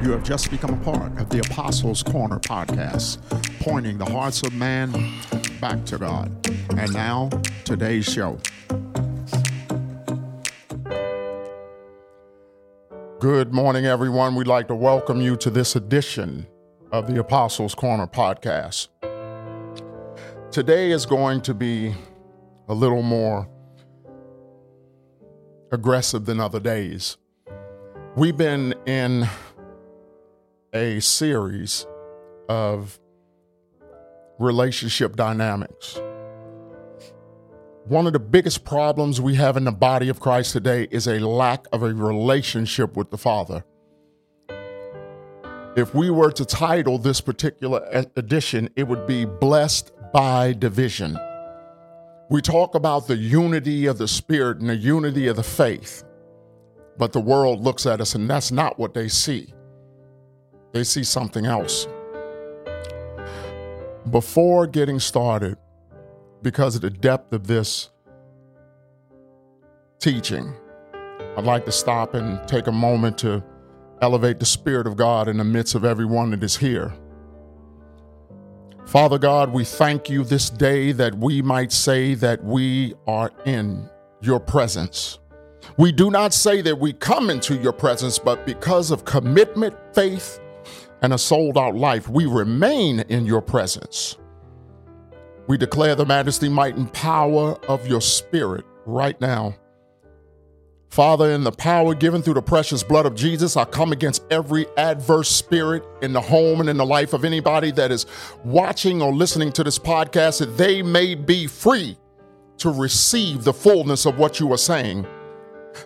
You have just become a part of the Apostles Corner podcast, pointing the hearts of man back to God. And now, today's show. Good morning, everyone. We'd like to welcome you to this edition of the Apostles Corner podcast. Today is going to be a little more aggressive than other days. We've been in a series of relationship dynamics. One of the biggest problems we have in the body of Christ today is a lack of a relationship with the Father. If we were to title this particular edition, it would be Blessed by Division. We talk about the unity of the Spirit and the unity of the faith, but the world looks at us and that's not what they see they see something else. Before getting started, because of the depth of this teaching, I'd like to stop and take a moment to elevate the Spirit of God in the midst of everyone that is here. Father God, we thank you this day that we might say that we are in your presence. We do not say that we come into your presence, but because of commitment, faith, and a sold out life, we remain in your presence. We declare the majesty, might, and power of your spirit right now. Father, in the power given through the precious blood of Jesus, I come against every adverse spirit in the home and in the life of anybody that is watching or listening to this podcast, that they may be free to receive the fullness of what you are saying.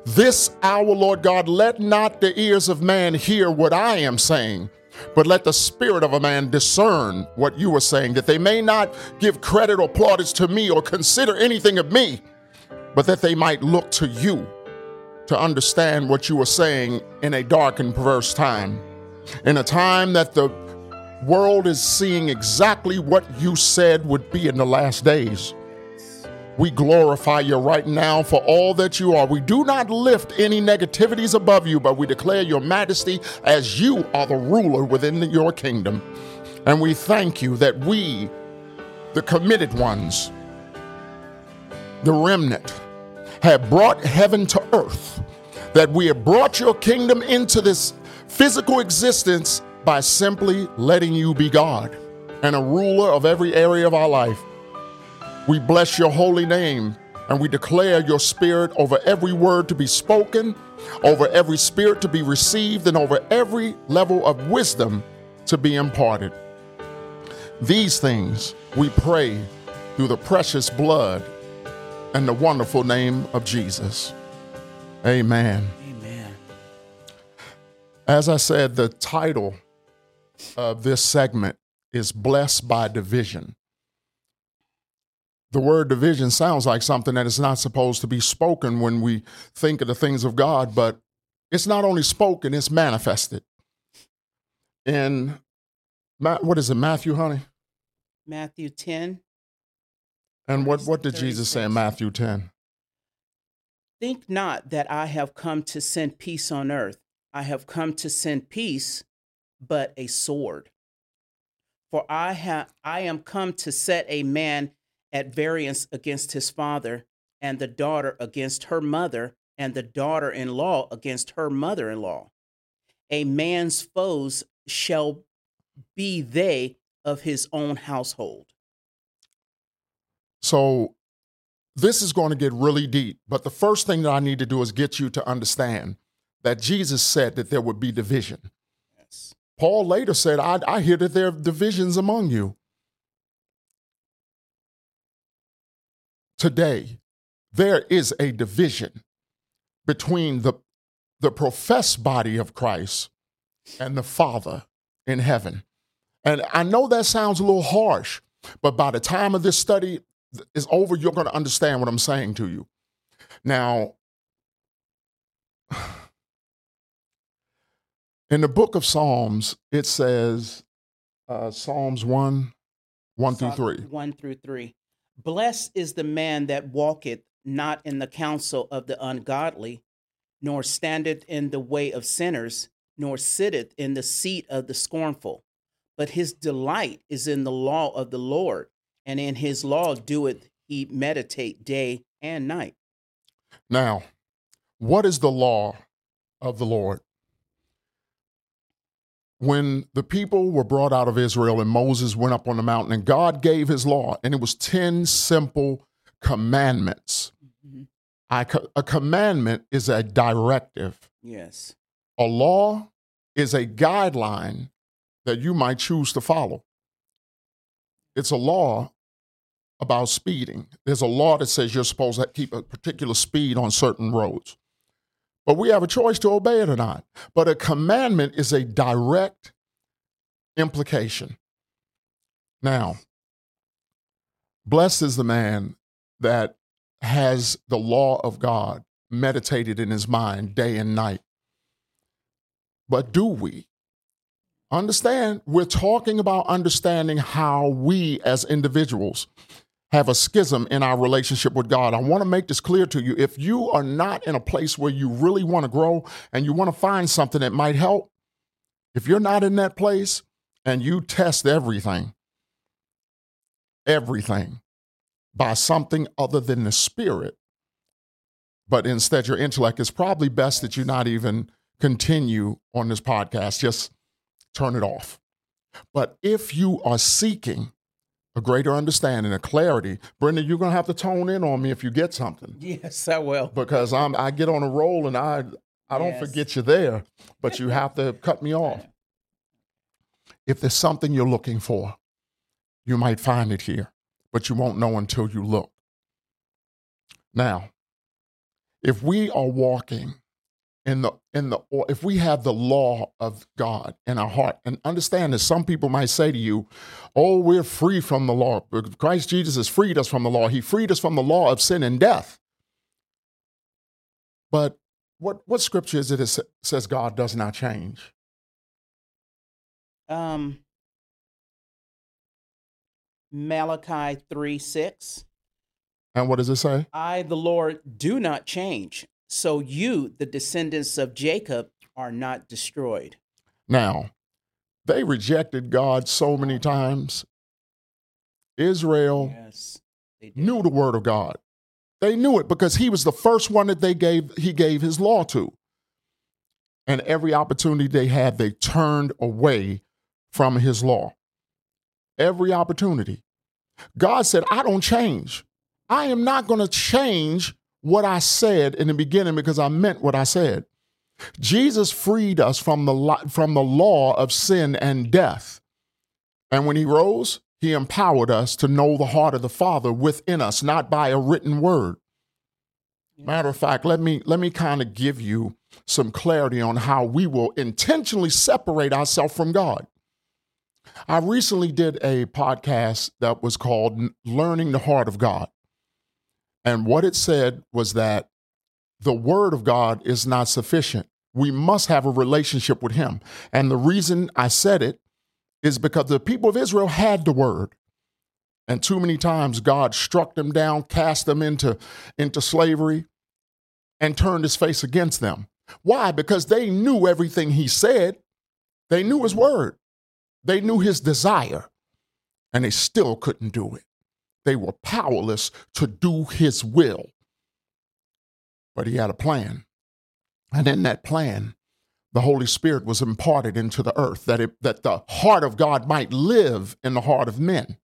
This hour, Lord God, let not the ears of man hear what I am saying but let the spirit of a man discern what you are saying, that they may not give credit or plaudits to me or consider anything of me, but that they might look to you to understand what you are saying in a dark and perverse time. In a time that the world is seeing exactly what you said would be in the last days. We glorify you right now for all that you are. We do not lift any negativities above you, but we declare your majesty as you are the ruler within your kingdom. And we thank you that we, the committed ones, the remnant, have brought heaven to earth, that we have brought your kingdom into this physical existence by simply letting you be God and a ruler of every area of our life. We bless your holy name and we declare your spirit over every word to be spoken, over every spirit to be received, and over every level of wisdom to be imparted. These things we pray through the precious blood and the wonderful name of Jesus. Amen. Amen. As I said, the title of this segment is Blessed by Division the word division sounds like something that is not supposed to be spoken when we think of the things of God, but it's not only spoken, it's manifested. In what is it, Matthew, honey? Matthew 10. And what, what did Jesus say in Matthew 10? Think not that I have come to send peace on earth. I have come to send peace, but a sword. For I have I am come to set a man at variance against his father, and the daughter against her mother, and the daughter in law against her mother in law. A man's foes shall be they of his own household. So, this is going to get really deep, but the first thing that I need to do is get you to understand that Jesus said that there would be division. Yes. Paul later said, I, I hear that there are divisions among you. Today, there is a division between the, the professed body of Christ and the Father in heaven. And I know that sounds a little harsh, but by the time of this study is over, you're going to understand what I'm saying to you. Now, in the book of Psalms, it says, uh, Psalms 1, 1 through 3. 1 through 3. Blessed is the man that walketh not in the counsel of the ungodly, nor standeth in the way of sinners, nor sitteth in the seat of the scornful. But his delight is in the law of the Lord, and in his law doeth he meditate day and night. Now, what is the law of the Lord? When the people were brought out of Israel and Moses went up on the mountain and God gave his law, and it was 10 simple commandments. Mhm. I, a commandment is a directive. Yes. A law is a guideline that you might choose to follow. It's a law about speeding. There's a law that says you're supposed to keep a particular speed on certain roads. But we have a choice to obey it or not. But a commandment is a direct implication. Now, blessed is the man that has the law of God meditated in his mind day and night. But do we? Understand, we're talking about understanding how we as individuals have a schism in our relationship with God. I want to make this clear to you. If you are not in a place where you really want to grow and you want to find something that might help, if you're not in that place and you test everything, everything by something other than the spirit, but instead your intellect, it's probably best that you not even continue on this podcast. Just turn it off. But if you are seeking a greater understanding, a clarity, Brenda, you're gonna have to tone in on me if you get something Yes, I will. because I'm I get on a roll and I I don't Yes. forget you there, but you have to cut me off. If there's something you're looking for, you might find it here, but you won't know until you look. Now, if we are walking in the in the or if we have the law of God in our heart and understand that some people might say to you, "Oh, we're free from the law. Christ Jesus has freed us from the law. He freed us from the law of sin and death." But what what scripture is it that says God does not change? Um, Malachi 3 6. And what does it say? I, the Lord, do not change. So you, the descendants of Jacob, are not destroyed. Now, they rejected God so many times. Israel Yes. Knew the word of God. They knew it because he was the first one that they gave he gave his law to. And every opportunity they had, they turned away from his law. Every opportunity. God said, I don't change. I am not going to change what I said in the beginning because I meant what I said. Jesus freed us from the, from the law of sin and death. And when he rose, he empowered us to know the heart of the Father within us, not by a written word. Matter of fact, let me let me kind of give you some clarity on how we will intentionally separate ourselves from God. I recently did a podcast that was called Learning the Heart of God. And what it said was that the word of God is not sufficient. We must have a relationship with him. And the reason I said it is because the people of Israel had the word. And too many times God struck them down, cast them into, into slavery, and turned his face against them. Why? Because they knew everything he said, they knew his word, they knew his desire, and they still couldn't do it. They were powerless to do his will. But he had a plan. And in that plan, the Holy Spirit was imparted into the earth that, it, that the heart of God might live in the heart of men.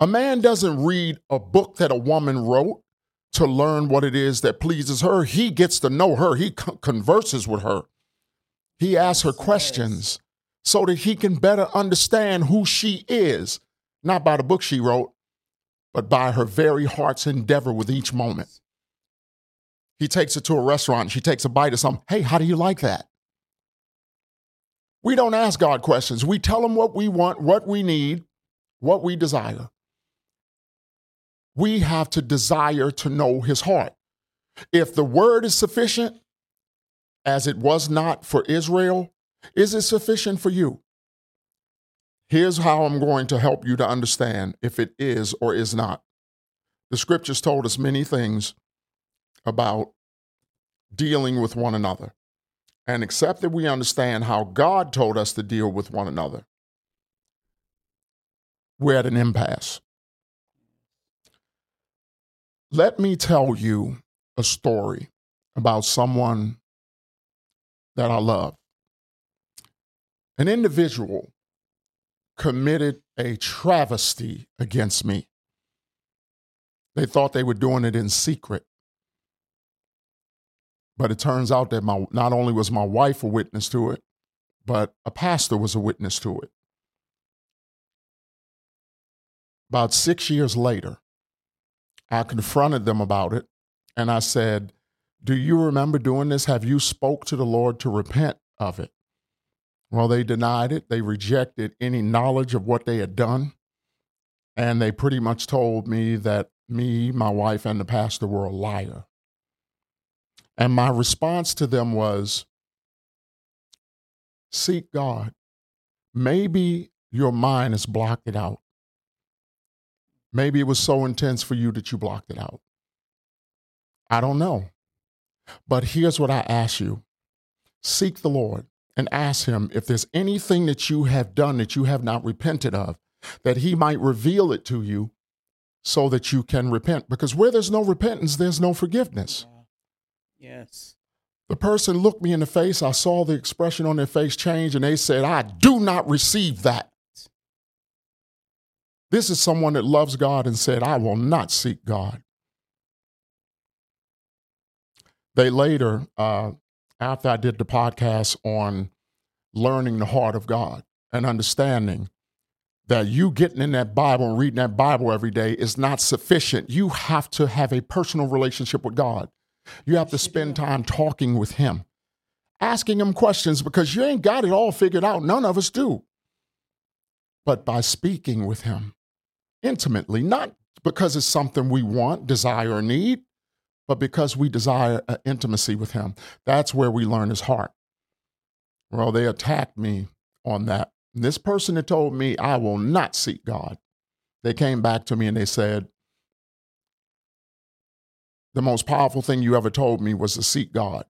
A man doesn't read a book that a woman wrote to learn what it is that pleases her. He gets to know her, he co- converses with her, he asks her questions so that he can better understand who she is, not by the book she wrote, but by her very heart's endeavor with each moment. He takes her to a restaurant, she takes a bite of something. Hey, how do you like that? We don't ask God questions. We tell him what we want, what we need, what we desire. We have to desire to know his heart. If the word is sufficient, as it was not for Israel, is it sufficient for you? Here's how I'm going to help you to understand if it is or is not. The scriptures told us many things about dealing with one another. and except that we understand how God told us to deal with one another, we're at an impasse. Let me tell you a story about someone that I love. An individual committed a travesty against me. They thought they were doing it in secret. But it turns out that my, not only was my wife a witness to it, but a pastor was a witness to it. About six years later, I confronted them about it and I said, Do you remember doing this? Have you spoke to the Lord to repent of it? Well, they denied it. They rejected any knowledge of what they had done. And they pretty much told me that me, my wife, and the pastor were a liar. And my response to them was seek God. Maybe your mind has blocked it out. Maybe it was so intense for you that you blocked it out. I don't know. But here's what I ask you seek the Lord and ask Him if there's anything that you have done that you have not repented of, that He might reveal it to you so that you can repent. Because where there's no repentance, there's no forgiveness. Yes. The person looked me in the face. I saw the expression on their face change, and they said, I do not receive that. This is someone that loves God and said, I will not seek God. They later, uh, after I did the podcast on learning the heart of God and understanding that you getting in that Bible and reading that Bible every day is not sufficient. You have to have a personal relationship with God. You have to spend time talking with Him, asking Him questions because you ain't got it all figured out. None of us do. But by speaking with Him intimately, not because it's something we want, desire, or need, but because we desire uh, intimacy with Him. That's where we learn His heart. Well, they attacked me on that. And this person had told me, I will not seek God. They came back to me and they said, The most powerful thing you ever told me was to seek God.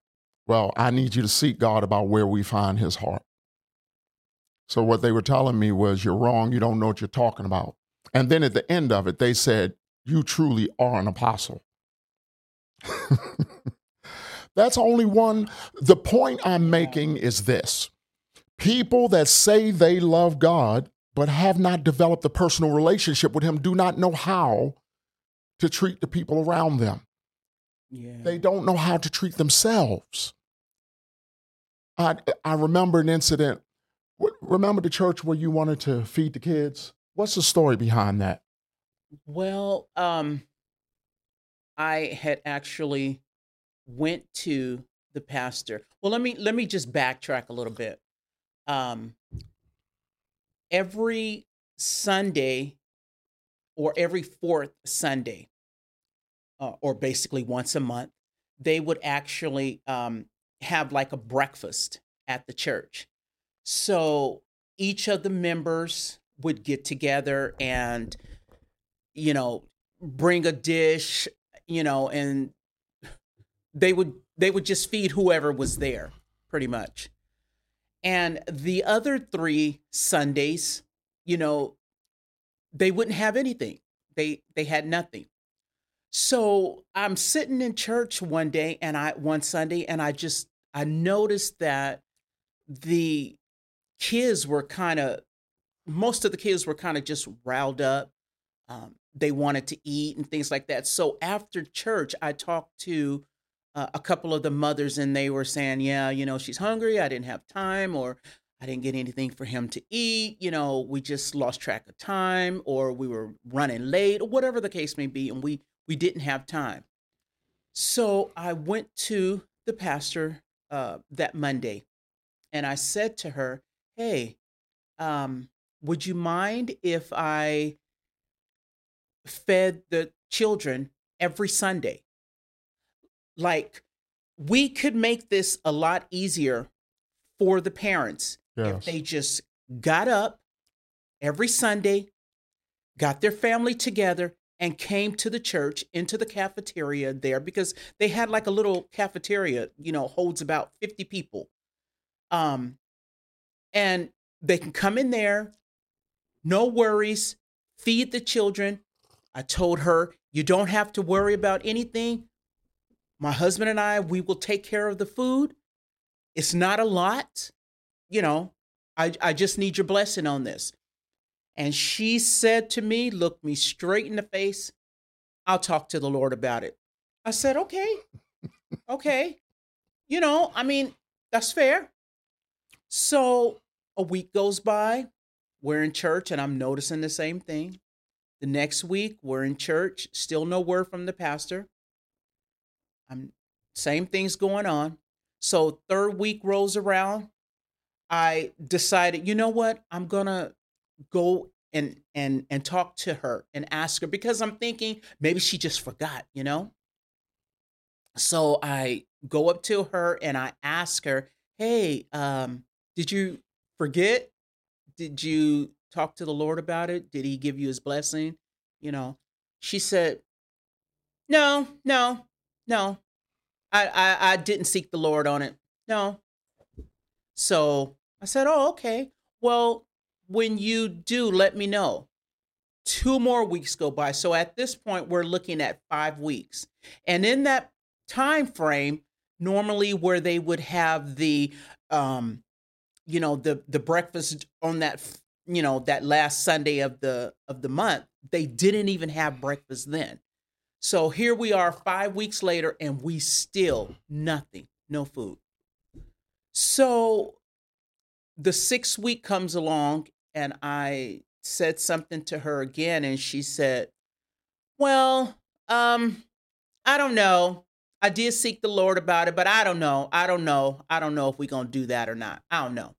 Well, I need you to seek God about where we find His heart. So, what they were telling me was, You're wrong. You don't know what you're talking about. And then at the end of it, they said, You truly are an apostle. That's only one. The point I'm making is this people that say they love God but have not developed a personal relationship with Him do not know how to treat the people around them. Yeah. They don't know how to treat themselves. I, I remember an incident. Remember the church where you wanted to feed the kids? What's the story behind that? Well, um, I had actually went to the pastor. Well, let me let me just backtrack a little bit. Um, every Sunday or every fourth Sunday, uh, or basically once a month, they would actually um, have like a breakfast at the church. So each of the members would get together and, you know, bring a dish, you know, and they would they would just feed whoever was there, pretty much. And the other three Sundays, you know, they wouldn't have anything. They they had nothing. So I'm sitting in church one day and I one Sunday and I just I noticed that the kids were kind of most of the kids were kind of just riled up. Um, they wanted to eat and things like that. So after church, I talked to uh, a couple of the mothers and they were saying, yeah, you know, she's hungry. I didn't have time or I didn't get anything for him to eat. You know, we just lost track of time or we were running late or whatever the case may be. And we, we didn't have time. So I went to the pastor uh, that Monday and I said to her, hey, um, would you mind if I fed the children every Sunday. Like, we could make this a lot easier for the parents yes. if they just got up every Sunday, got their family together, and came to the church into the cafeteria there because they had like a little cafeteria, you know, holds about 50 people. Um, and they can come in there, no worries, feed the children. I told her, you don't have to worry about anything. My husband and I, we will take care of the food. It's not a lot. You know, I, I just need your blessing on this. And she said to me, looked me straight in the face, I'll talk to the Lord about it. I said, okay, okay. You know, I mean, that's fair. So a week goes by, we're in church, and I'm noticing the same thing. The next week, we're in church, still no word from the pastor. I'm same things going on. So third week rolls around. I decided, you know what? I'm gonna go and and and talk to her and ask her because I'm thinking maybe she just forgot, you know. So I go up to her and I ask her, "Hey, um, did you forget? Did you talk to the Lord about it? Did He give you His blessing?" You know, she said, "No, no, no. I I, I didn't seek the Lord on it. No." So I said, "Oh, okay. Well, when you do, let me know." Two more weeks go by. So at this point, we're looking at five weeks. And in that time frame, normally where they would have the um you know the the breakfast on that you know that last sunday of the of the month they didn't even have breakfast then so here we are 5 weeks later and we still nothing no food so the 6th week comes along and i said something to her again and she said well um i don't know I did seek the Lord about it, but I don't know. I don't know. I don't know if we're gonna do that or not. I don't know.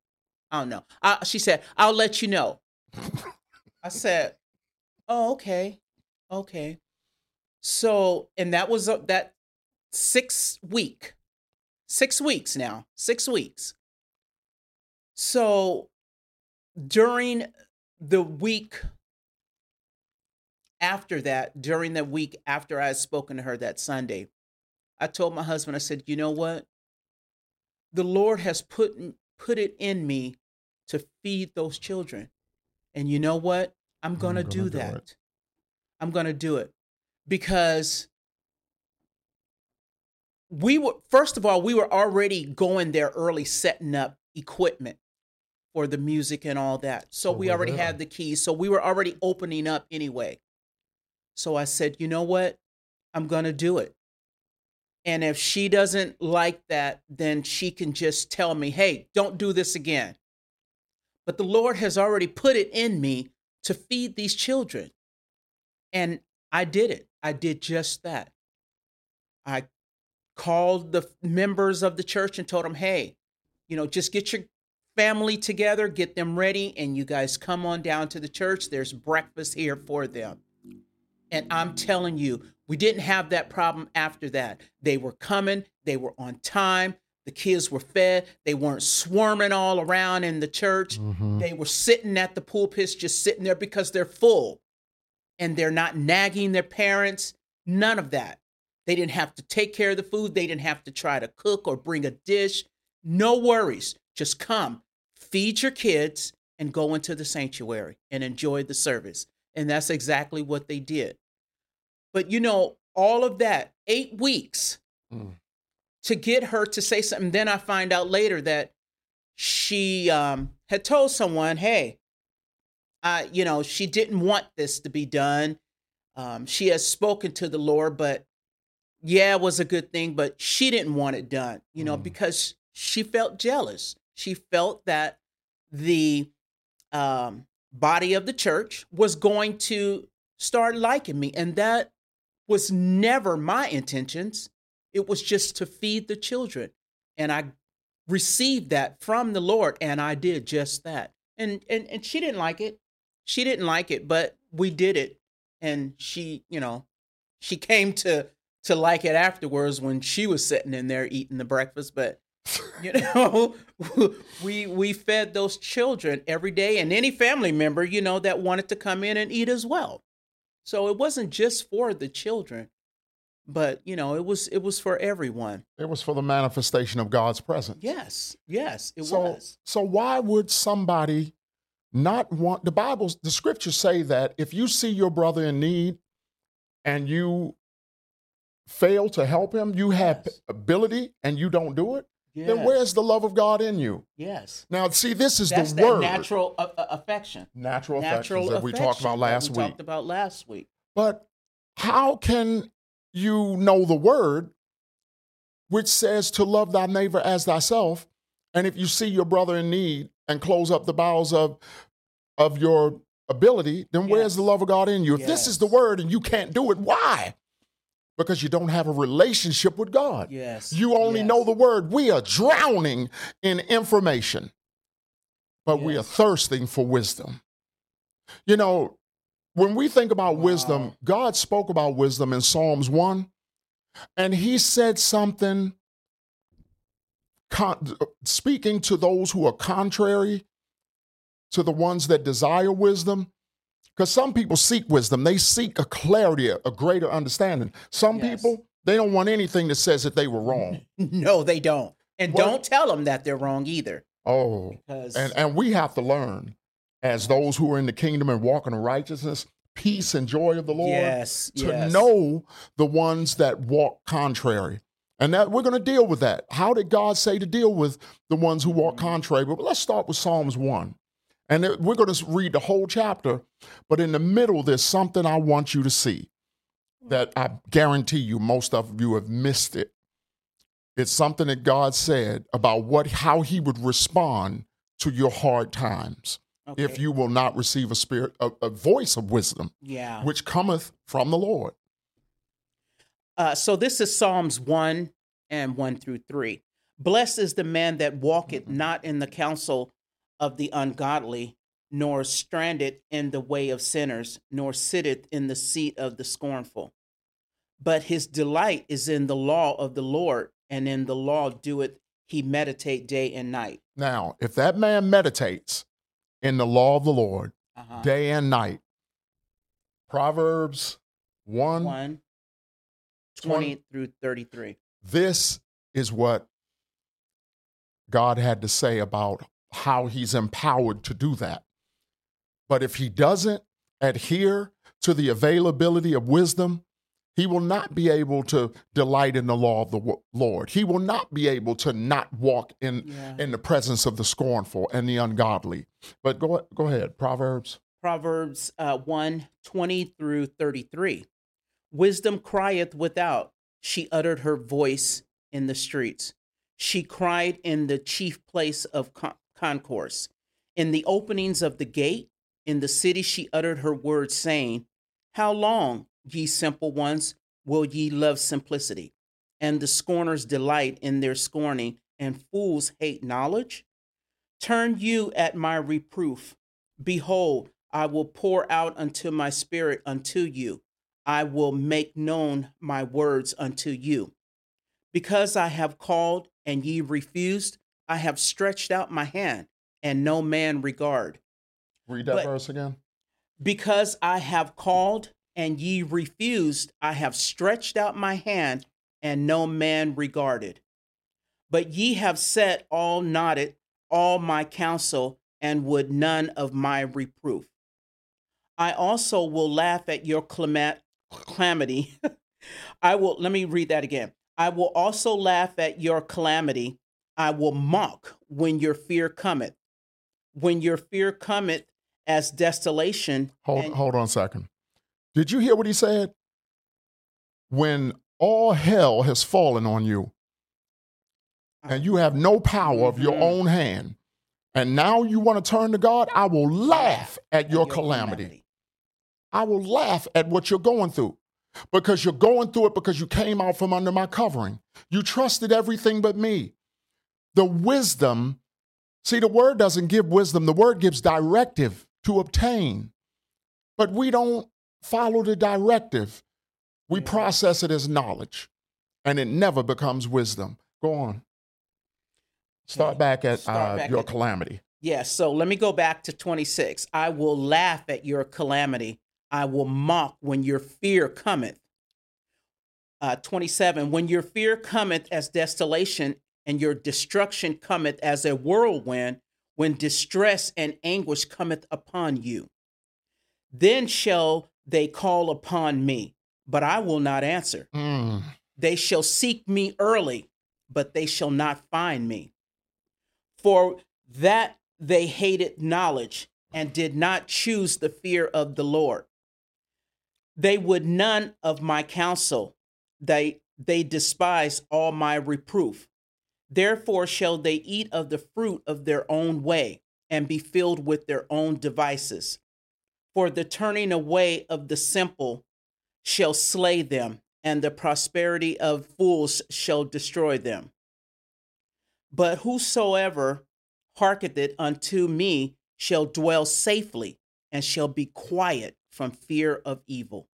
Don't know. I, she said, "I'll let you know." I said, "Oh, okay, okay." So, and that was uh, that six week, six weeks now, six weeks. So, during the week after that, during the week after I had spoken to her that Sunday, I told my husband, I said, you know what? The Lord has put put it in me to feed those children. And you know what? I'm mm-hmm, going to do, do that. It. I'm going to do it because we were first of all, we were already going there early setting up equipment for the music and all that. So oh, we already yeah. had the keys. So we were already opening up anyway. So I said, "You know what? I'm going to do it." And if she doesn't like that, then she can just tell me, hey, don't do this again. But the Lord has already put it in me to feed these children. And I did it. I did just that. I called the members of the church and told them, hey, you know, just get your family together, get them ready, and you guys come on down to the church. There's breakfast here for them. And I'm telling you, we didn't have that problem after that. They were coming, they were on time, the kids were fed, they weren't swarming all around in the church. Mm-hmm. They were sitting at the pulpits, just sitting there because they're full and they're not nagging their parents. None of that. They didn't have to take care of the food, they didn't have to try to cook or bring a dish. No worries. Just come, feed your kids, and go into the sanctuary and enjoy the service. And that's exactly what they did. But you know, all of that, eight weeks mm. To get her to say something. Then I find out later that she um, had told someone, hey, I, you know, she didn't want this to be done. Um, she has spoken to the Lord, but yeah, it was a good thing, but she didn't want it done, you know, mm. because she felt jealous. She felt that the um, body of the church was going to start liking me. And that was never my intentions. It was just to feed the children. And I received that from the Lord and I did just that. And and and she didn't like it. She didn't like it, but we did it. And she, you know, she came to to like it afterwards when she was sitting in there eating the breakfast, but you know, we we fed those children every day and any family member, you know, that wanted to come in and eat as well. So it wasn't just for the children, but you know, it was it was for everyone. It was for the manifestation of God's presence. Yes, yes, it so, was. So why would somebody not want the Bible, the scriptures say that if you see your brother in need and you fail to help him, you have Yes. ability and you don't do it, Yes. then where's the love of God in you? yes? Now, see, this is That's the word. natural uh, affection. natural, Natural affections that we talked about last we week. Talked about last week. But how can you know the word, which says to love thy neighbor as thyself, and if you see your brother in need and close up the bowels of of your ability, then where's the love of God in you? If this is the word and you can't do it, why? Because you don't have a relationship with God. Yes. You only yes. know the word. We are drowning in information, but we are thirsting for wisdom. You know, when we think about wisdom, God spoke about wisdom in Psalms 1, and he said something con- speaking to those who are contrary to the ones that desire wisdom. Because some people seek wisdom, they seek a clarity, a greater understanding. Some Yes. people, they don't want anything that says that they were wrong. No, they don't. And Well- don't tell them that they're wrong either. Oh, Because and and we have to learn as those who are in the kingdom and walk in righteousness, peace and joy of the Lord. yes, To yes. know the ones that walk contrary. And that we're going to deal with that. How did God say to deal with the ones who walk Mm-hmm. contrary? But let's start with Psalms 1. And we're going to read the whole chapter, but in the middle, there's something I want you to see that I guarantee you most of you have missed it. It's something that God said about what how he would respond to your hard times if you will not receive a spirit a, a voice of wisdom yeah. which cometh from the Lord. Uh, so this is Psalms 1 and 1 through 3. Blessed is the man that walketh Mm-hmm. not in the counsel of the ungodly, nor stranded in the way of sinners, nor sitteth in the seat of the scornful. But his delight is in the law of the Lord, and in the law doeth he meditate day and night. Now, if that man meditates in the law of the Lord Uh-huh. day and night, Proverbs 1, 1, 20 20 through 33. this is what God had to say about how he's empowered to do that. But if he doesn't adhere to the availability of wisdom, he will not be able to delight in the law of the Lord. He will not be able to not walk in, Yeah. in the presence of the scornful and the ungodly. But go, go ahead, Proverbs. Proverbs uh, 1 20 through 33. Wisdom crieth without, she uttered her voice in the streets. She cried in the chief place of con- concourse. In the openings of the gate, in the city, she uttered her words, saying, How long, ye simple ones, will ye love simplicity? And the scorners delight in their scorning, and fools hate knowledge? Turn you at my reproof. Behold, I will pour out unto my spirit unto you. I will make known my words unto you. Because I have called and ye refused, I have stretched out my hand, and no man regard. Read that But- verse again. Because I have called and ye refused, I have stretched out my hand, and no man regarded. But ye have set all knotted all my counsel, and would none of my reproof. I also will laugh at your clama- calamity. I will, let me read that again. I will also laugh at your calamity. I will mock when your fear cometh. When your fear cometh as desolation. Hold, and- hold on a second. Did you hear what he said? When all hell has fallen on you and you have no power of your Mhm. own hand, and now you want to turn to God, I will laugh at your calamity. I will laugh at what you're going through because you're going through it because you came out from under my covering. You trusted everything but me. The wisdom, see, the word doesn't give wisdom, the word gives directive to obtain. But we don't follow the directive. We Yeah. process it as knowledge, and it never becomes wisdom. Go on. Start Okay. back at Start uh, back your at- calamity. Yes, so let me go back to 26. I will laugh at your calamity. I will mock when your fear cometh. uh, 27 When your fear cometh as desolation, and your destruction cometh as a whirlwind, when distress and anguish cometh upon you. Then shall they call upon me, but I will not answer. Mm. They shall seek me early, but they shall not find me. For that they hated knowledge and did not choose the fear of the Lord. They would none of my counsel. They they despise all my reproof. Therefore shall they eat of the fruit of their own way and be filled with their own devices. For the turning away of the simple shall slay them, and the prosperity of fools shall destroy them. But whosoever hearkeneth unto me shall dwell safely and shall be quiet from fear of evil.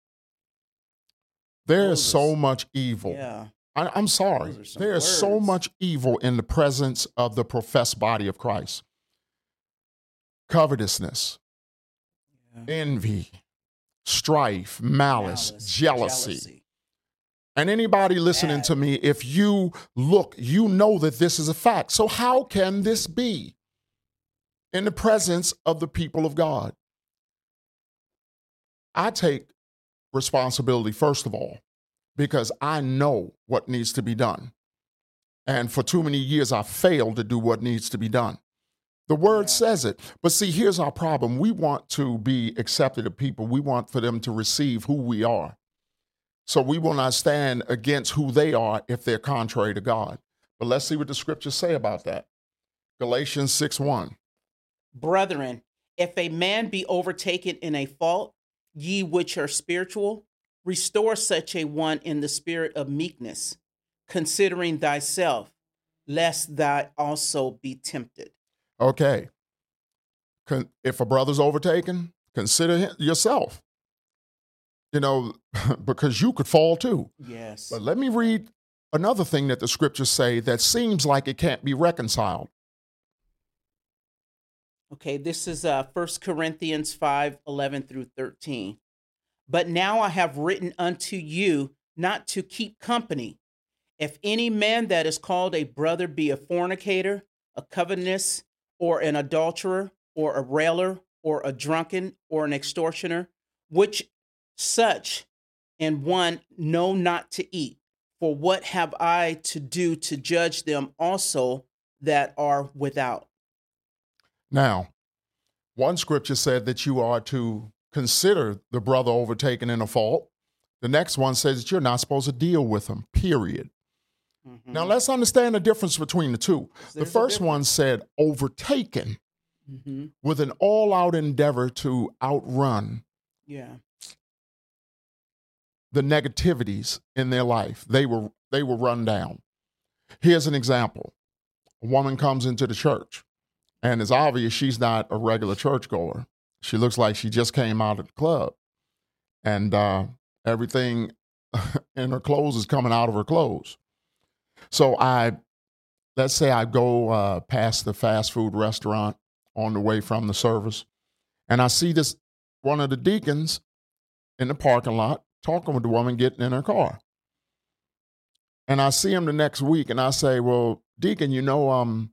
There Those is so much evil. Yeah. I, I'm sorry. Those are some There is so much evil in the presence of the professed body of Christ. Covetousness, yeah. envy, strife, malice, Malice, jealousy. And anybody listening Bad. to me, if you look, you know that this is a fact. So, how can this be in the presence of the people of God? I take responsibility, first of all, because I know what needs to be done. And for too many years, I failed to do what needs to be done. The word Yeah. says it. But see, here's our problem. We want to be accepted of people, we want for them to receive who we are. So we will not stand against who they are if they're contrary to God. But let's see what the scriptures say about that. Galatians 6 1. Brethren, if a man be overtaken in a fault, ye which are spiritual, restore such a one in the spirit of meekness, considering thyself, lest thou also be tempted. Okay. Con- if a brother's overtaken, consider him- yourself. You know, because you could fall too. Yes. But let me read another thing that the scriptures say that seems like it can't be reconciled. Okay, this is uh 1 Corinthians 5 11 through 13. But now I have written unto you not to keep company. If any man that is called a brother be a fornicator, a covetous, or an adulterer, or a railer, or a drunken, or an extortioner, which such and one know not to eat. For what have I to do to judge them also that are without? Now, one scripture said that you are to consider the brother overtaken in a fault. The next one says that you're not supposed to deal with him, period. Now, let's understand the difference between the two. The first one said overtaken hmm with an all out endeavor to outrun Yeah. the negativities in their life. They were they were run down. Here's an example. A woman comes into the church, and it's obvious she's not a regular churchgoer. She looks like she just came out of the club, and uh, everything in her clothes is coming out of her clothes. So I, let's say I go uh, past the fast food restaurant on the way from the service, and I see this one of the deacons in the parking lot talking with the woman getting in her car. And I see him the next week and I say, Well, Deacon, you know, um,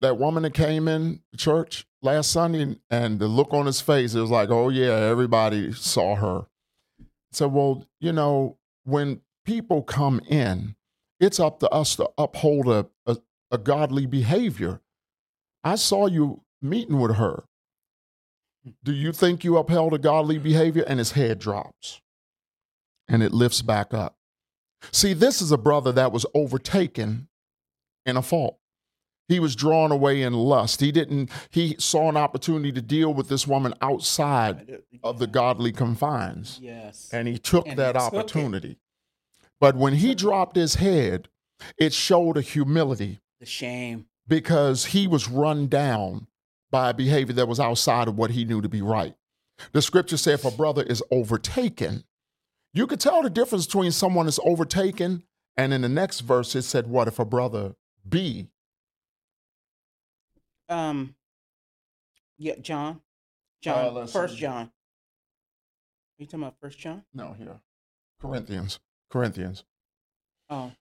that woman that came in church last Sunday and the look on his face, it was like, Oh yeah, everybody saw her. So, well, you know, when people come in, it's up to us to uphold a, a, a godly behavior. I saw you meeting with her. Do you think you upheld a godly behavior? And his head drops and it lifts back up. See, this is a brother that was overtaken in a fault. He was drawn away in lust. He didn't, he saw an opportunity to deal with this woman outside of the godly confines, Yes. and he took And that he took it. But when he dropped his head, it showed a humility the shame. because he was run down by a behavior that was outside of what he knew to be right. The scripture said if a brother is overtaken, you could tell the difference between someone that's overtaken and in the next verse it said, What if a brother be? Um. Yeah, John. Uh, John. let's First. John. Are you talking about First John? No, here. Corinthians. Corinthians. Oh,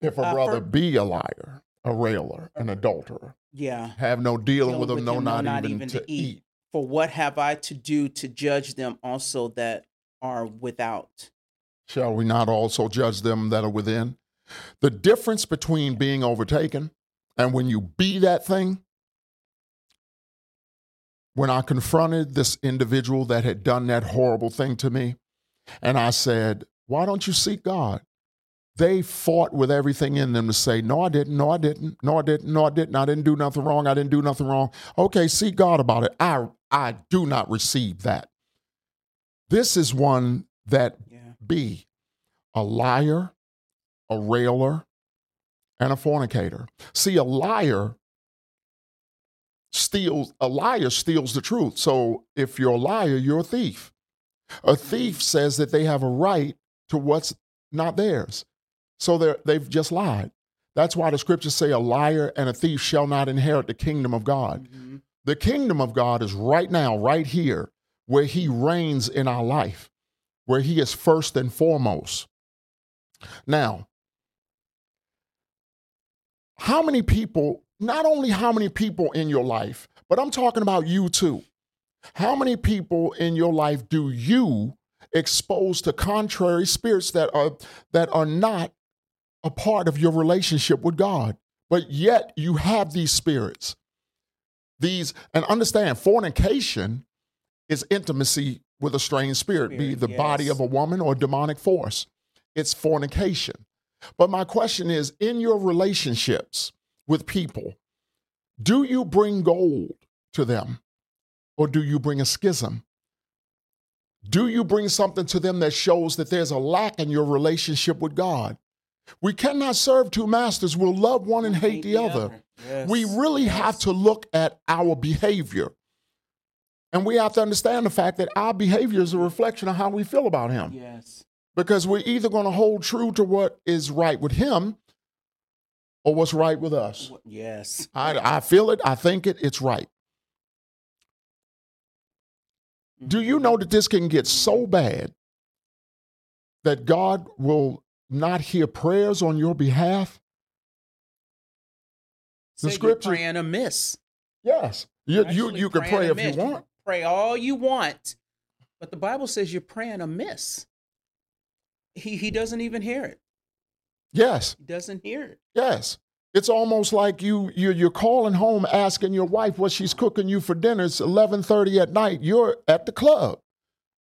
If a Uh, brother for- be a liar, a railer, an adulterer, yeah. have no dealing Deal with him, with no, him, not, not even, even to, to eat. eat. For what have I to do to judge them also that are without? Shall we not also judge them that are within? The difference between being overtaken and when you be that thing, when I confronted this individual that had done that horrible thing to me, and I said, Why don't you seek God? They fought with everything in them to say, No, I didn't. No, I didn't. No, I didn't. No, I didn't. I didn't do nothing wrong. I didn't do nothing wrong. Okay, seek God about it. I, I do not receive that. This is one that Yeah. be a liar, a railer, and a fornicator. See, a liar steals a liar steals the truth. So if you're a liar, you're a thief. A thief says that they have a right to what's not theirs. So they've just lied. That's why the scriptures say a liar and a thief shall not inherit the kingdom of God. Mhm. The kingdom of God is right now, right here, where He reigns in our life, where He is first and foremost. Now, how many people, not only how many people in your life, but I'm talking about you too. How many people in your life do you expose to contrary spirits that are that are not a part of your relationship with God? But yet you have these spirits. These and understand fornication is intimacy with a strange spirit, be Spirit, the body of a woman or demonic force. It's fornication. But my question is in your relationships with people do you bring gold to them or do you bring a schism do you bring something to them that shows that there's a lack in your relationship with god we cannot serve two masters we'll love one and hate the other Yes. we really have to look at our behavior. And we have to understand the fact that our behavior is a reflection of how we feel about him. Yes. Because we're either going to hold true to what is right with him or what's right with us. Yes. I, I feel it, I think it, it's right. Do you know that this can get so bad that God will not hear prayers on your behalf? the Say scripture- You're praying amiss. Yes. You, you, Actually you can pray if amiss. you want. Pray all you want, but the Bible says you're praying amiss. He he doesn't even hear it. Yes. He doesn't hear it. Yes. It's almost like you you you're calling home asking your wife what she's cooking you for dinner. It's 11:30 at night. You're at the club,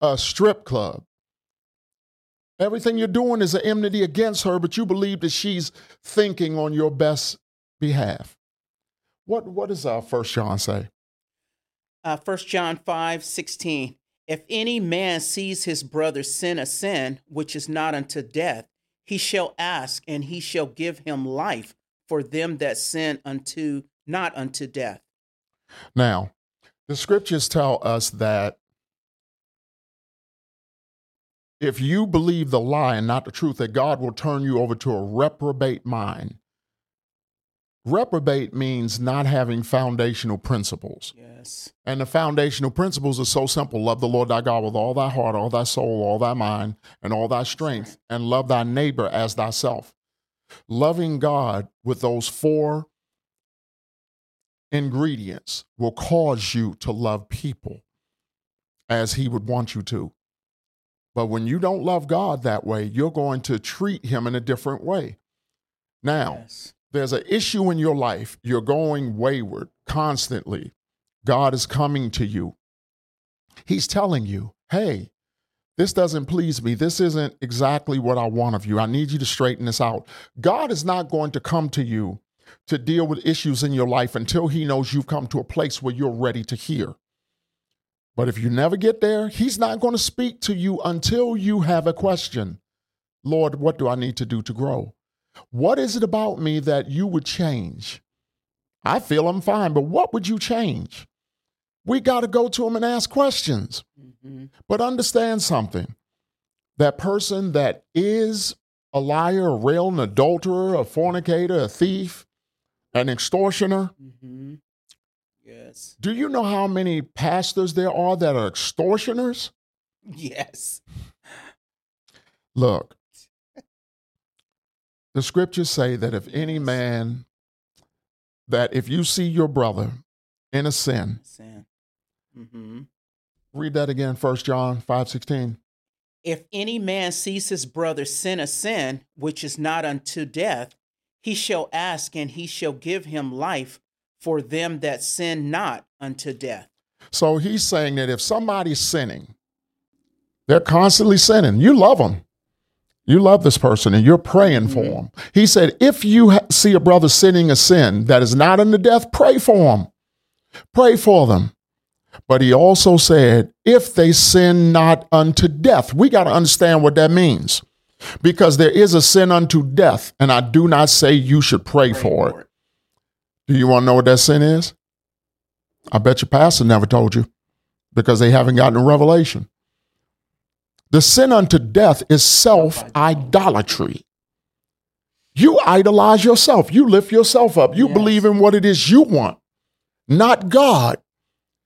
a strip club. Everything you're doing is an enmity against her, but you believe that she's thinking on your best behalf. What what does uh, First John say? Uh, 1 John 5 16. If any man sees his brother sin a sin which is not unto death, he shall ask, and he shall give him life for them that sin unto not unto death. Now, the scriptures tell us that if you believe the lie and not the truth, that God will turn you over to a reprobate mind. Reprobate means not having foundational principles. Yes. And the foundational principles are so simple love the Lord thy God with all thy heart, all thy soul, all thy mind, and all thy strength, and love thy neighbor as thyself. Loving God with those four ingredients will cause you to love people as he would want you to. But when you don't love God that way, you're going to treat him in a different way. Now, Yes. there's an issue in your life, you're going wayward constantly. God is coming to you. He's telling you, hey, this doesn't please me. This isn't exactly what I want of you. I need you to straighten this out. God is not going to come to you to deal with issues in your life until He knows you've come to a place where you're ready to hear. But if you never get there, He's not going to speak to you until you have a question Lord, what do I need to do to grow? What is it about me that you would change? I feel I'm fine, but what would you change? We got to go to them and ask questions. hmm But understand something that person that is a liar, a rail, an adulterer, a fornicator, a thief, an extortioner, hmm Yes. do you know how many pastors there are that are extortioners? Yes. Look, The scriptures say that if any man, that if you see your brother in a sin, Sin. Hmm read that again, 1 John 5 16. If any man sees his brother sin a sin which is not unto death, he shall ask, and he shall give him life for them that sin not unto death. So he's saying that if somebody's sinning, they're constantly sinning. You love them. You love this person and you're praying for them. He said, if you ha- see a brother sinning a sin that is not unto death, pray for him. Pray for them. But he also said, if they sin not unto death, we got to understand what that means. Because there is a sin unto death, and I do not say you should pray, Pray for it. Do you want to know what that sin is? I bet your pastor never told you because they haven't gotten a revelation. The sin unto death is self idolatry. You idolize yourself. You lift yourself up. You Yes. believe in what it is you want, not God.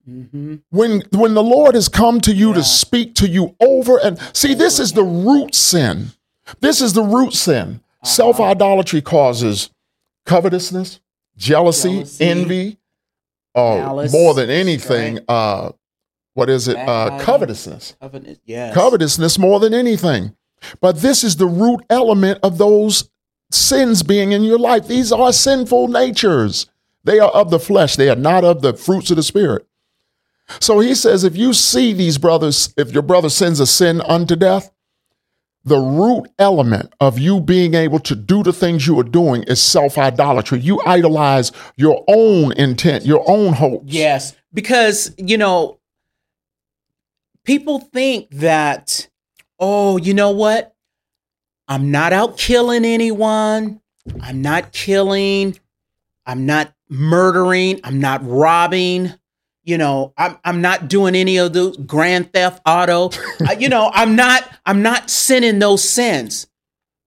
Hmm When when the Lord has come to you Yeah. to speak to you over and see, this is the root sin. This is the root sin. Uh-huh. Self idolatry causes covetousness, jealousy, Jealousy, envy, uh, malice, more than anything. Uh, what is it? Uh, covetousness. Covenant, yes. Covetousness more than anything. But this is the root element of those sins being in your life. These are sinful natures. They are of the flesh, they are not of the fruits of the spirit. So he says, if you see these brothers, if your brother sins a sin unto death, the root element of you being able to do the things you are doing is self idolatry. You idolize your own intent, your own hopes. Yes, because you know, people think that, oh, you know what? I'm not out killing anyone. I'm not killing. I'm not murdering. I'm not robbing. You know, I'm I'm not doing any of those grand theft auto. Uh, you know, I'm not I'm not sinning those sins.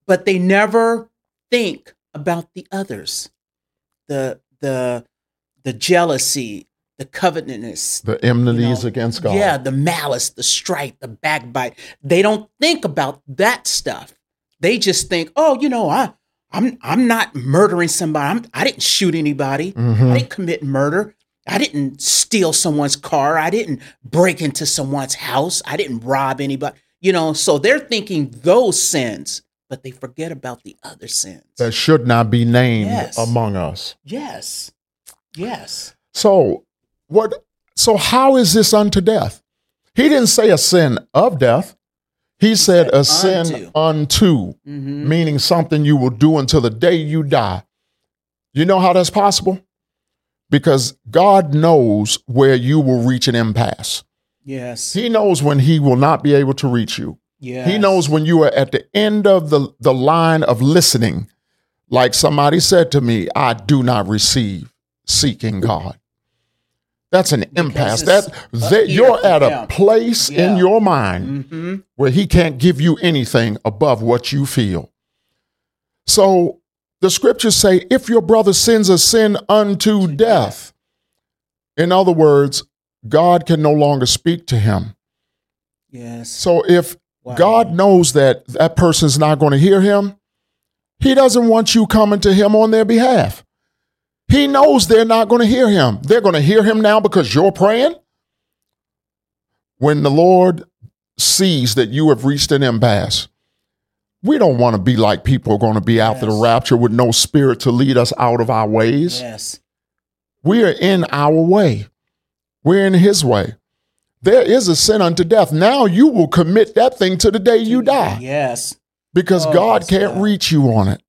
But they never think about the others. The the the jealousy, the covetousness, The enmities You know, against God. yeah, the malice, the strife, the backbite. They don't think about that stuff. They just think, oh, you know, I, I'm, I'm not murdering somebody. I'm, I didn't shoot anybody. Mhm. I didn't commit murder. I didn't steal someone's car. I didn't break into someone's house. I didn't rob anybody. You know, so they're thinking those sins, but they forget about the other sins. that should not be named Yes. among us. yes, yes. So what so how is this unto death? He didn't say a sin of death. He said a sin unto, hmm meaning something you will do until the day you die. You know how that's possible? Because God knows where you will reach an impasse. Yes. He knows when he will not be able to reach you. yes. He knows when you are at the end of the, the line of listening. Like somebody said to me, I do not receive seeking God. That's an impasse. That, that you're at a place in your mind hmm where he can't give you anything above what you feel. So the scriptures say, if your brother sins a sin unto death, in other words, God can no longer speak to him. Yes. So if Wow. God knows that that person's not going to hear him. He doesn't want you coming to him on their behalf. He knows they're not going to hear him. They're going to hear him now because you're praying. When the Lord sees that you have reached an impasse, we don't want to be like people are going to be after the rapture with no spirit to lead us out of our ways. Yes. We are in our way. We're in his way. There is a sin unto death. Now you will commit that thing to the day you die Yes. because Oh, God yes, can't God. reach you on it.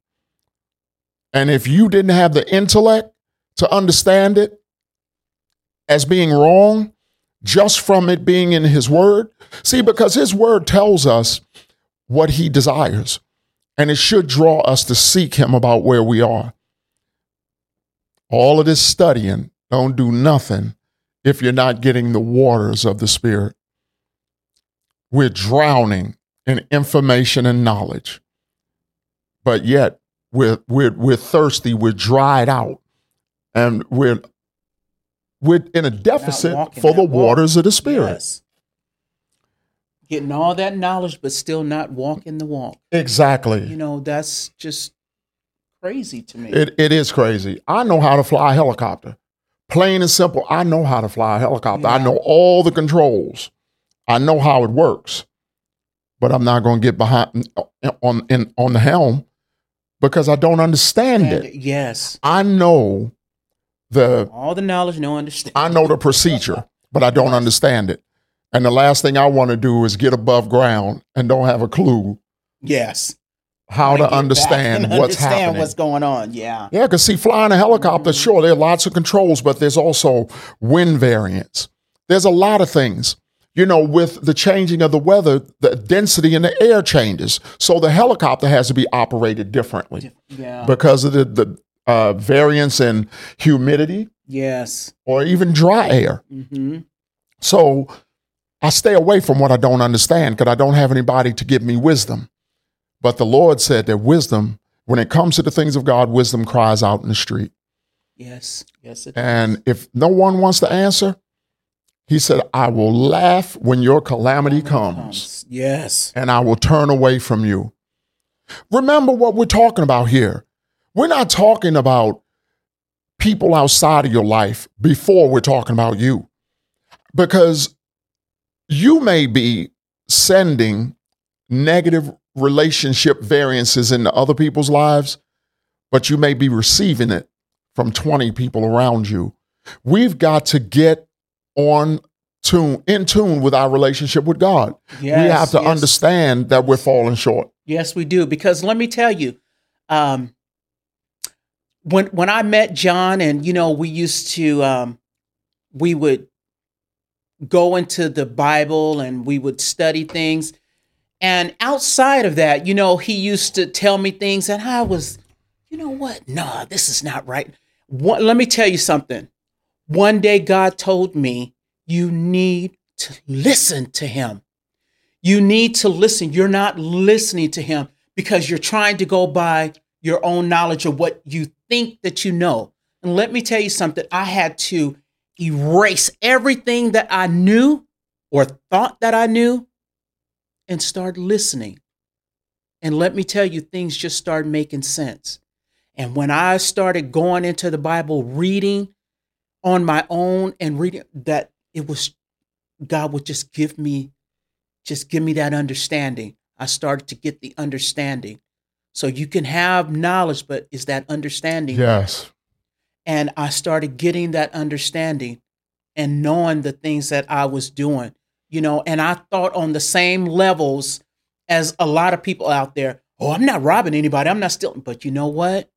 And if you didn't have the intellect to understand it as being wrong, just from it being in his word, see, because his word tells us what he desires, and it should draw us to seek him about where we are. All of this studying don't do nothing if you're not getting the waters of the Spirit. We're drowning in information and knowledge, but yet we're, we're, we're thirsty, we're dried out, and we're, we're in a deficit for the waters of the Spirit. Yes. Getting all that knowledge, but still not walking the walk. Exactly. You know, that's just crazy to me. It, it is crazy. I know how to fly a helicopter. Plain and simple, I know how to fly a helicopter. I know all the controls. I know how it works. But I'm not going to get behind uh, on in on the helm because I don't understand And- it. yes. I know the All the knowledge, no understanding. I know the procedure, but I don't understand it. And the last thing I want to do is get above ground and don't have a clue Yes. how to understand what's understand happening. what's going on. Yeah. Yeah, because see, flying a helicopter, Mm-hmm. sure, there are lots of controls, but there's also wind variance. There's a lot of things. You know, with the changing of the weather, the density in the air changes. So the helicopter has to be operated differently Yeah. because of the, the uh, variance in humidity yes. or even dry air. hmm So I stay away from what I don't understand because I don't have anybody to give me wisdom. But the Lord said that wisdom, when it comes to the things of God, wisdom cries out in the street. Yes. Yes. It And if no one wants to answer, he said, I will laugh when your calamity comes Yes. and I will turn away from you. Remember what we're talking about here. We're not talking about people outside of your life before we're talking about you. Because you may be sending negative relationship variances into other people's lives, but you may be receiving it from 20 people around you. We've got to get on tune, in tune with our relationship with God. Yes. we have to yes. understand that we're falling short. Yes, we do. Because let me tell you, um, when when I met John, and you know, we used to, um, we would go into the Bible and we would study things. And outside of that, you know, he used to tell me things, and I was, you know what? Nah, this is not right. One, let me tell you something. One day, God told me, you need to listen to him. You need to listen. You're not listening to him because you're trying to go by your own knowledge of what you think that you know. And let me tell you something. I had to erase everything that I knew or thought that I knew and start listening. And let me tell you, things just started making sense. And when I started going into the Bible, reading on my own and reading that, it was God would just give me just give me that understanding. I started to get the understanding. So you can have knowledge, but is that understanding? Yes. And I started getting that understanding and knowing the things that I was doing, you know, and I thought on the same levels as a lot of people out there. Oh, I'm not robbing anybody. I'm not stealing. But you know what?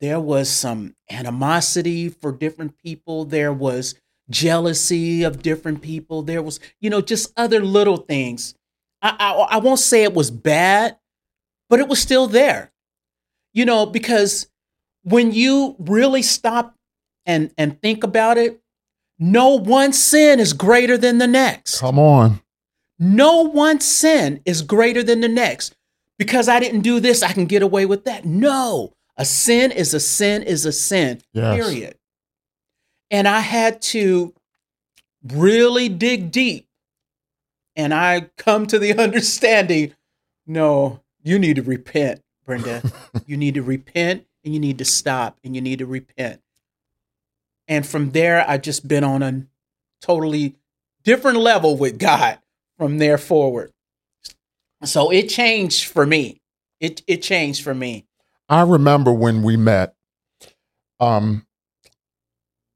There was some animosity for different people. There was jealousy of different people. There was, you know, just other little things. I, I, I won't say it was bad, but it was still there, you know, because when you really stop and, and think about it, no one sin is greater than the next. Come on. No one sin is greater than the next. Because I didn't do this, I can get away with that. No, a sin is a sin is a sin, Yes. period. And I had to really dig deep. And I come to the understanding no, you need to repent, Brenda. you need to repent and you need to stop and you need to repent. And from there, I just been on a totally different level with God from there forward. So it changed for me. It it changed for me. I remember when we met. Um,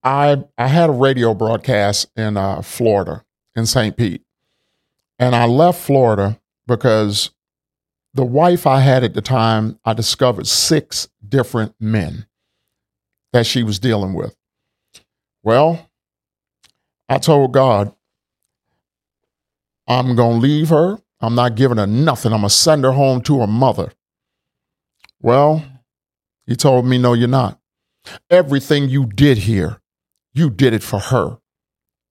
I I had a radio broadcast in uh, Florida, in St. Pete, and I left Florida because the wife I had at the time, I discovered six different men that she was dealing with. Well, I told God, I'm gonna leave her. I'm not giving her nothing. I'm gonna send her home to her mother. Well, he told me, No, you're not. Everything you did here, you did it for her.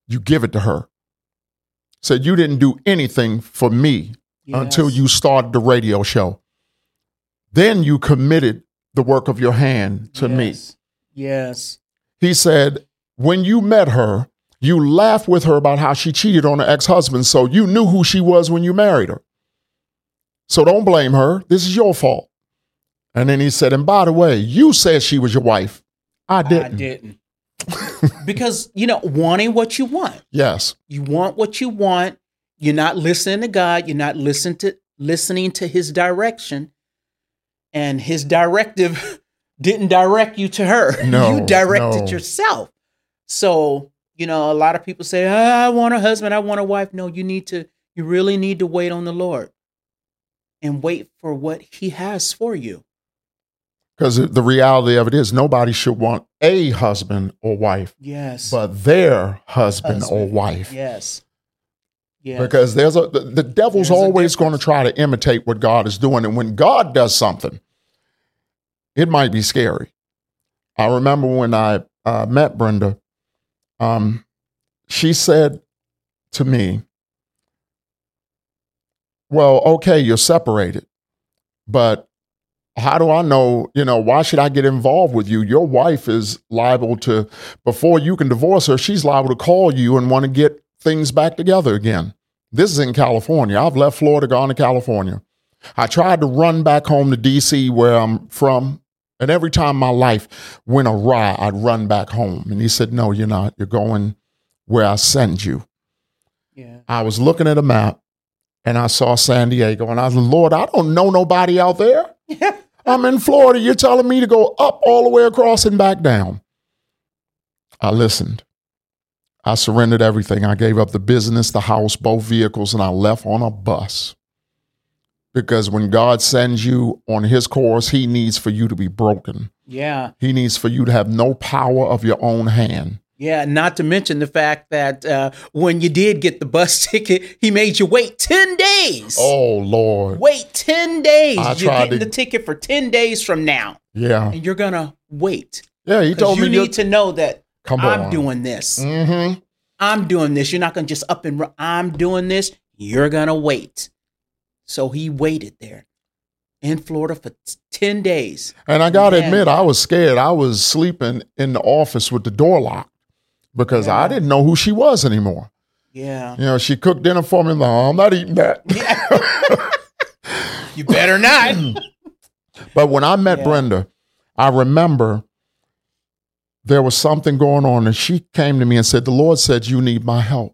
You give it to her. Said you didn't do anything for me until you started the radio show. Then you committed the work of your hand to me. Yes. Yes. He said, when you met her, you laughed with her about how she cheated on her ex husband, so you knew who she was when you married her. So don't blame her. This is your fault. And then he said, and by the way, you said she was your wife. I didn't. I didn't. because, you know, wanting what you want. Yes. You want what you want. You're not listening to God. You're not listening to listening to his direction. And his directive didn't direct you to her. No, you directed no. yourself. So, you know, a lot of people say, "Ah, I want a husband, I want a wife. No, you need to, you really need to wait on the Lord and wait for what he has for you. Because the reality of it is, nobody should want a husband or wife, Yes. but their husband, or wife. yes. Yes. Because there's a the, the devil's There's always going to try to imitate what God is doing, and when God does something, it might be scary. I remember when I uh, met Brenda, um, she said to me, "Well, okay, you're separated, but how do I know? You know, why should I get involved with you? Your wife is liable to, before you can divorce her, she's liable to call you and want to get things back together again. This is in California. I've left Florida, gone to California. I tried to run back home to DC, where I'm from, and every time my life went awry, I'd run back home. And he said, No, you're not. You're going where I send you. yeah. I was looking at a map and I saw San Diego, and I was, Lord, I don't know nobody out there. I'm in Florida. You're telling me to go up all the way across and back down. I listened. I surrendered everything. I gave up the business, the house, both vehicles, and I left on a bus. Because when God sends you on his course, he needs for you to be broken. Yeah. He needs for you to have no power of your own hand. Yeah, not to mention the fact that uh, when you did get the bus ticket, he made you wait 10 days. Oh, Lord. Wait 10 days. I You're tried getting to- the ticket for 10 days from now. Yeah. And you're going to wait. Yeah, he told you me You need to know that Come I'm on. doing this. Mm-hmm. I'm doing this. You're not going to just up and run. I'm doing this. You're going to wait. So he waited there in Florida for t- 10 days. And I got to Yeah. admit, I was scared. I was sleeping in the office with the door locked because I didn't know who she was anymore. Yeah. You know, she cooked dinner for me. I'm like, "Oh, I'm not eating that. You better not. But when I met Yeah. Brenda, I remember there was something going on, and she came to me and said, The Lord said, You need my help.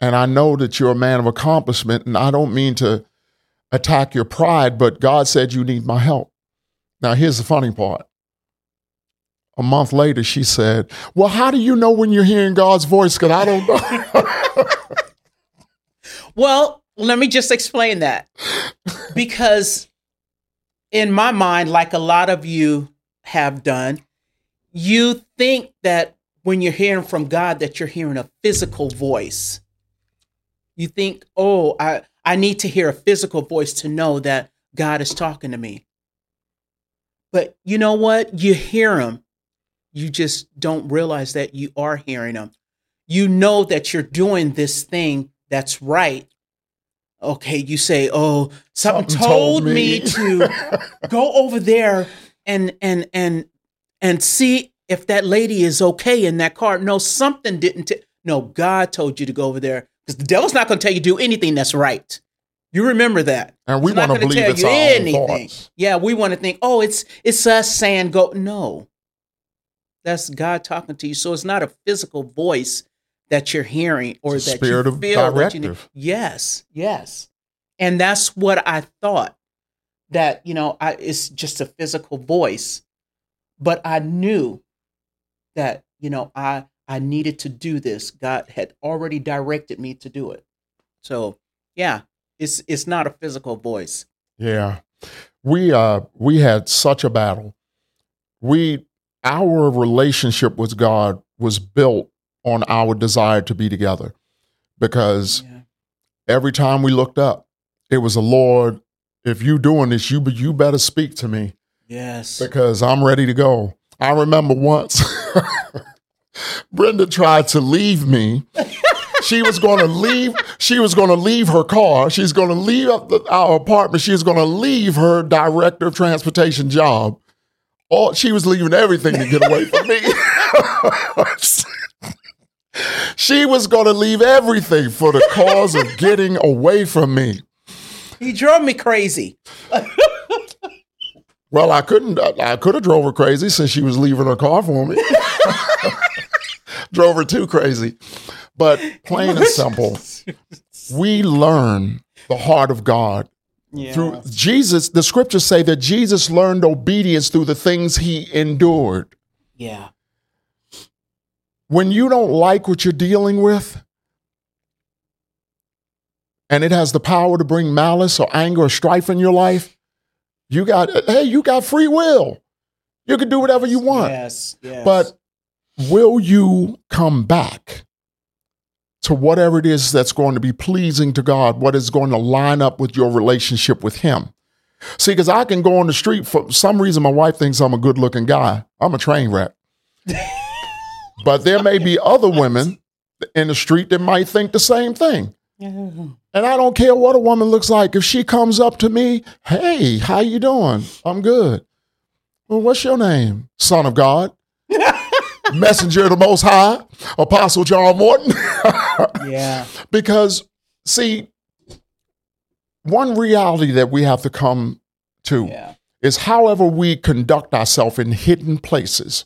And I know that you're a man of accomplishment, and I don't mean to attack your pride, but God said, You need my help. Now, here's the funny part. A month later, she said, Well, how do you know when you're hearing God's voice? Because I don't know. Well, let me just explain that. Because in my mind, like a lot of you have done, you think that when you're hearing from God that you're hearing a physical voice. You think, "Oh, I I need to hear a physical voice to know that God is talking to me." But you know what? You hear him. You just don't realize that you are hearing him. You know that you're doing this thing that's right. Okay, you say, "Oh, something, Something told, told me. me." to go over there and and and and see if that lady is okay in that car." No, something didn't. T- no, God told you to go over there because the devil's not going to tell you to do anything that's right. You remember that. And we want to believe tell it's you our own anything. thoughts. Yeah, we want to think, oh, it's it's us saying go. No, that's God talking to you. So it's not a physical voice that you're hearing or that spirit you of feel that you directive. Yes, yes, and that's what I thought. That you know, I, it's just a physical voice, but I knew that you know I I needed to do this. God had already directed me to do it. So yeah, it's it's not a physical voice. Yeah. We uh we had such a battle. We our relationship with God was built on our desire to be together. Because Yeah. every time we looked up, it was the Lord, if you doing this, you you better speak to me Yes. because I'm ready to go. I remember once Brenda tried to leave me. She was going to leave. She was going to leave her car. She's going to leave the, our apartment. She was going to leave her director of transportation job. All she was leaving everything to get away from me. she was going to leave everything for the cause of getting away from me. He drove me crazy. Well, I couldn't. I could have drove her crazy since she was leaving her car for me. drove her too crazy, but plain and simple, we learn the heart of God Yeah. through Jesus. The scriptures say that Jesus learned obedience through the things he endured. yeah. When you don't like what you're dealing with, and it has the power to bring malice or anger or strife in your life, you got hey, you got free will. You can do whatever you want. Yes. Yes. But will you come back to whatever it is that's going to be pleasing to God, what is going to line up with your relationship with Him? See, because I can go on the street for some reason, my wife thinks I'm a good looking guy. I'm a train wreck. but there may be other women in the street that might think the same thing. And I don't care what a woman looks like. If she comes up to me, hey, how you doing? I'm good. Well, what's your name? Son of God. Messenger of the Most High, Apostle John Morton. yeah. because, see, one reality that we have to come to Yeah. is however we conduct ourselves in hidden places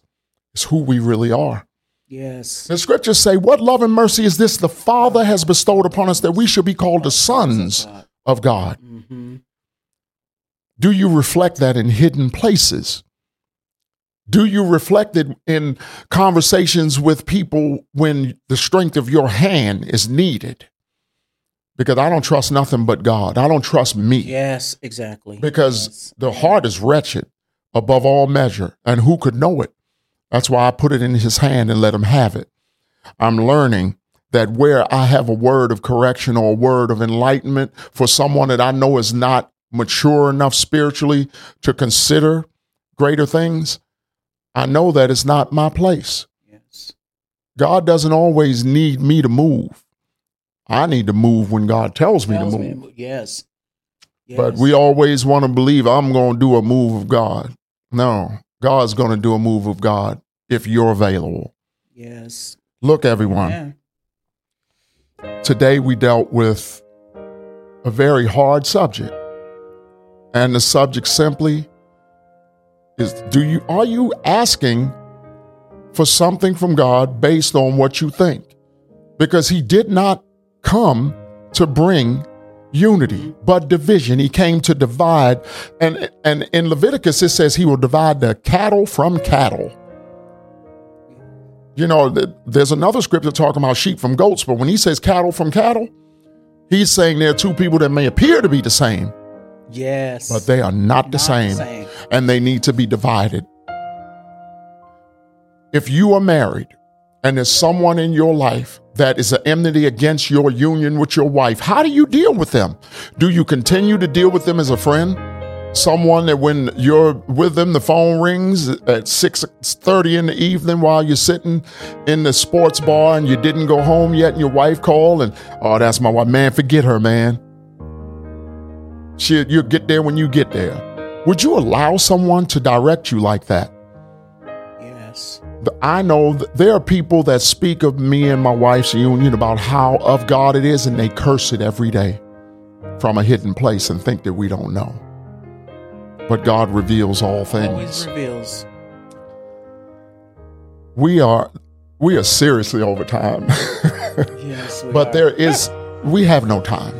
is who we really are. Yes. The scriptures say, What love and mercy is this the Father has bestowed upon us that we should be called the sons of God? Mm-hmm. Do you reflect that in hidden places? Do you reflect it in conversations with people when the strength of your hand is needed? Because I don't trust nothing but God. I don't trust me. Yes. Exactly. Because Yes. the heart is wretched above all measure, and who could know it? That's why I put it in his hand and let him have it. I'm learning that where I have a word of correction or a word of enlightenment for someone that I know is not mature enough spiritually to consider greater things, I know that it's not my place. Yes. God doesn't always need me to move. I need to move when God tells me to Tells move. me to- Yes. But we always want to believe I'm going to do a move of God. No, God's going to do a move of God if you're available. Yes. Look, everyone, Yeah. today we dealt with a very hard subject. And the subject simply is do you are you asking for something from God based on what you think? Because he did not come to bring unity, but division. He came to divide. And and in Leviticus it says he will divide the cattle from cattle. You know, there's another scripture talking about sheep from goats, but when he says cattle from cattle, he's saying there are two people that may appear to be the same, Yes. but they are not the Not same, same. and they need to be divided. If you are married and there's someone in your life that is an enmity against your union with your wife, how do you deal with them? Do you continue to deal with them as a friend? Someone that when you're with them, the phone rings at 6:30 in the evening while you're sitting in the sports bar and you didn't go home yet, and your wife called and oh, that's my wife. Man, forget her, man. She, you'll get there when you get there. Would you allow someone to direct you like that? Yes. I know there are people that speak of me and my wife's union about how of God it is, and they curse it every day from a hidden place and think that we don't know. But God reveals all Always things. reveals. We are we are seriously over time. Yes. we but are. there is we have no time.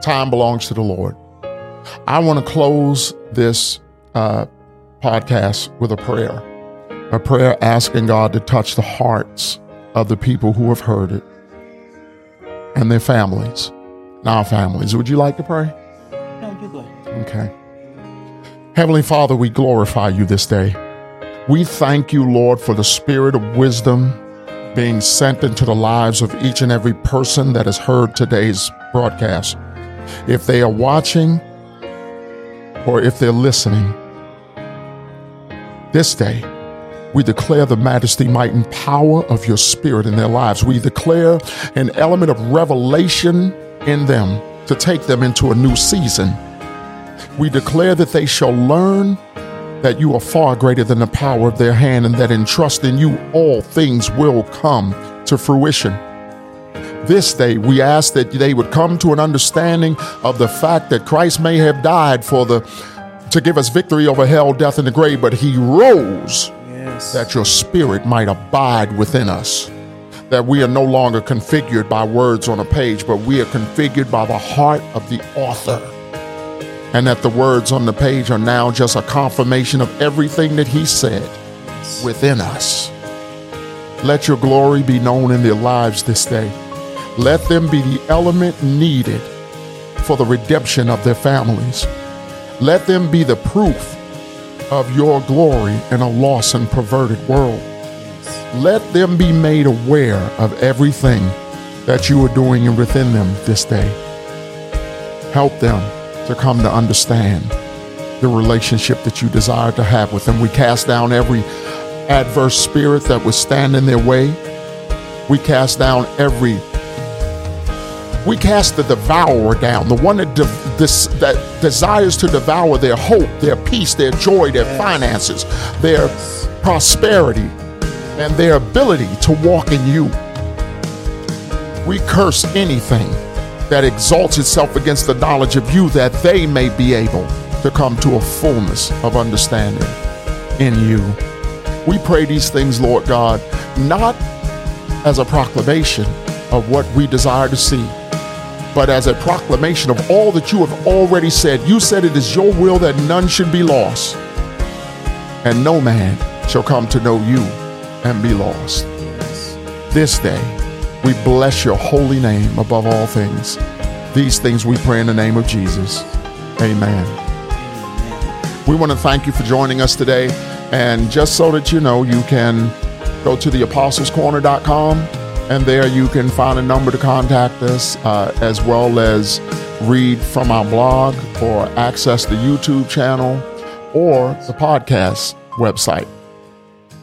Time belongs to the Lord. I want to close this uh, podcast with a prayer, a prayer asking God to touch the hearts of the people who have heard it and their families, and our families. Would you like to pray? No, you go. Okay. Heavenly Father, we glorify you this day. We thank you, Lord, for the spirit of wisdom being sent into the lives of each and every person that has heard today's broadcast. If they are watching or if they're listening, this day, we declare the majesty, might, and power of your spirit in their lives. We declare an element of revelation in them to take them into a new season. We declare that they shall learn that you are far greater than the power of their hand, and that in trusting you, all things will come to fruition. This day, we ask that they would come to an understanding of the fact that Christ may have died for the to give us victory over hell, death, and the grave, but he rose That your spirit might abide within us. That we are no longer configured by words on a page, but we are configured by the heart of the author. And that the words on the page are now just a confirmation of everything that he said within us. Let your glory be known in their lives this day. Let them be the element needed for the redemption of their families. Let them be the proof of your glory in a lost and perverted world. Let them be made aware of everything that you are doing within them this day. Help them to come to understand the relationship that you desire to have with them. We cast down every adverse spirit that would stand in their way. We cast down every we cast the devourer down, the one that, de- this, that desires to devour their hope, their peace, their joy, their finances, their prosperity, and their ability to walk in you. We curse anything that exalts itself against the knowledge of you that they may be able to come to a fullness of understanding in you. We pray these things, Lord God, not as a proclamation of what we desire to see, but as a proclamation of all that you have already said. You said it is your will that none should be lost, and no man shall come to know you and be lost. This day, we bless your holy name above all things. These things we pray in the name of Jesus. Amen. We want to thank you for joining us today. And just so that you know, you can go to theapostlescorner.com and there you can find a number to contact us uh, as well as read from our blog or access the YouTube channel or the podcast website.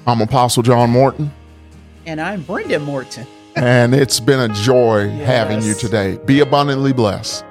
I'm Apostle John Morton, And I'm Brenda Morton. and it's been a joy having you today. Be abundantly blessed.